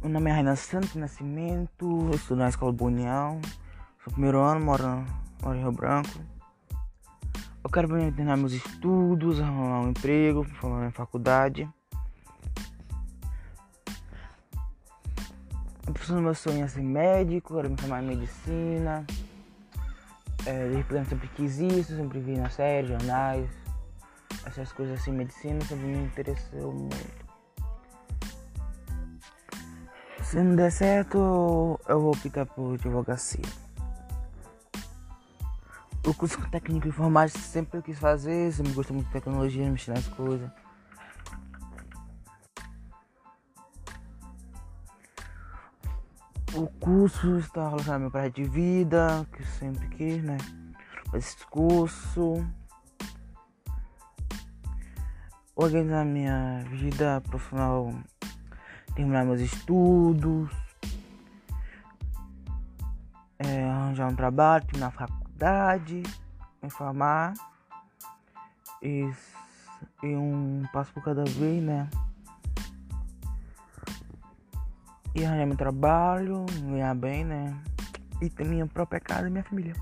Meu nome é Renan Santos Nascimento, estudo na Escola Bunião. Sou primeiro ano, moro, moro em Rio Branco. Eu quero terminar meus estudos, arrumar um emprego, formar minha faculdade. A profissão do meu sonho é ser médico, quero me formar em medicina. É, desde sempre quis isso, sempre vi na série, jornais, essas coisas assim, medicina sempre me interessou muito. Se não der certo, eu vou optar por advocacia. O curso técnico de informática sempre eu quis fazer, sempre gostei muito de tecnologia, mexer nas coisas. O curso está relacionado meu projeto de vida, que eu sempre quis, né? Esse curso. Organizar minha vida profissional terminar meus estudos, é, arranjar um trabalho, terminar a faculdade, me formar e, e um passo por cada vez, né? E arranjar meu trabalho, ganhar bem, né? E ter minha própria casa e minha família.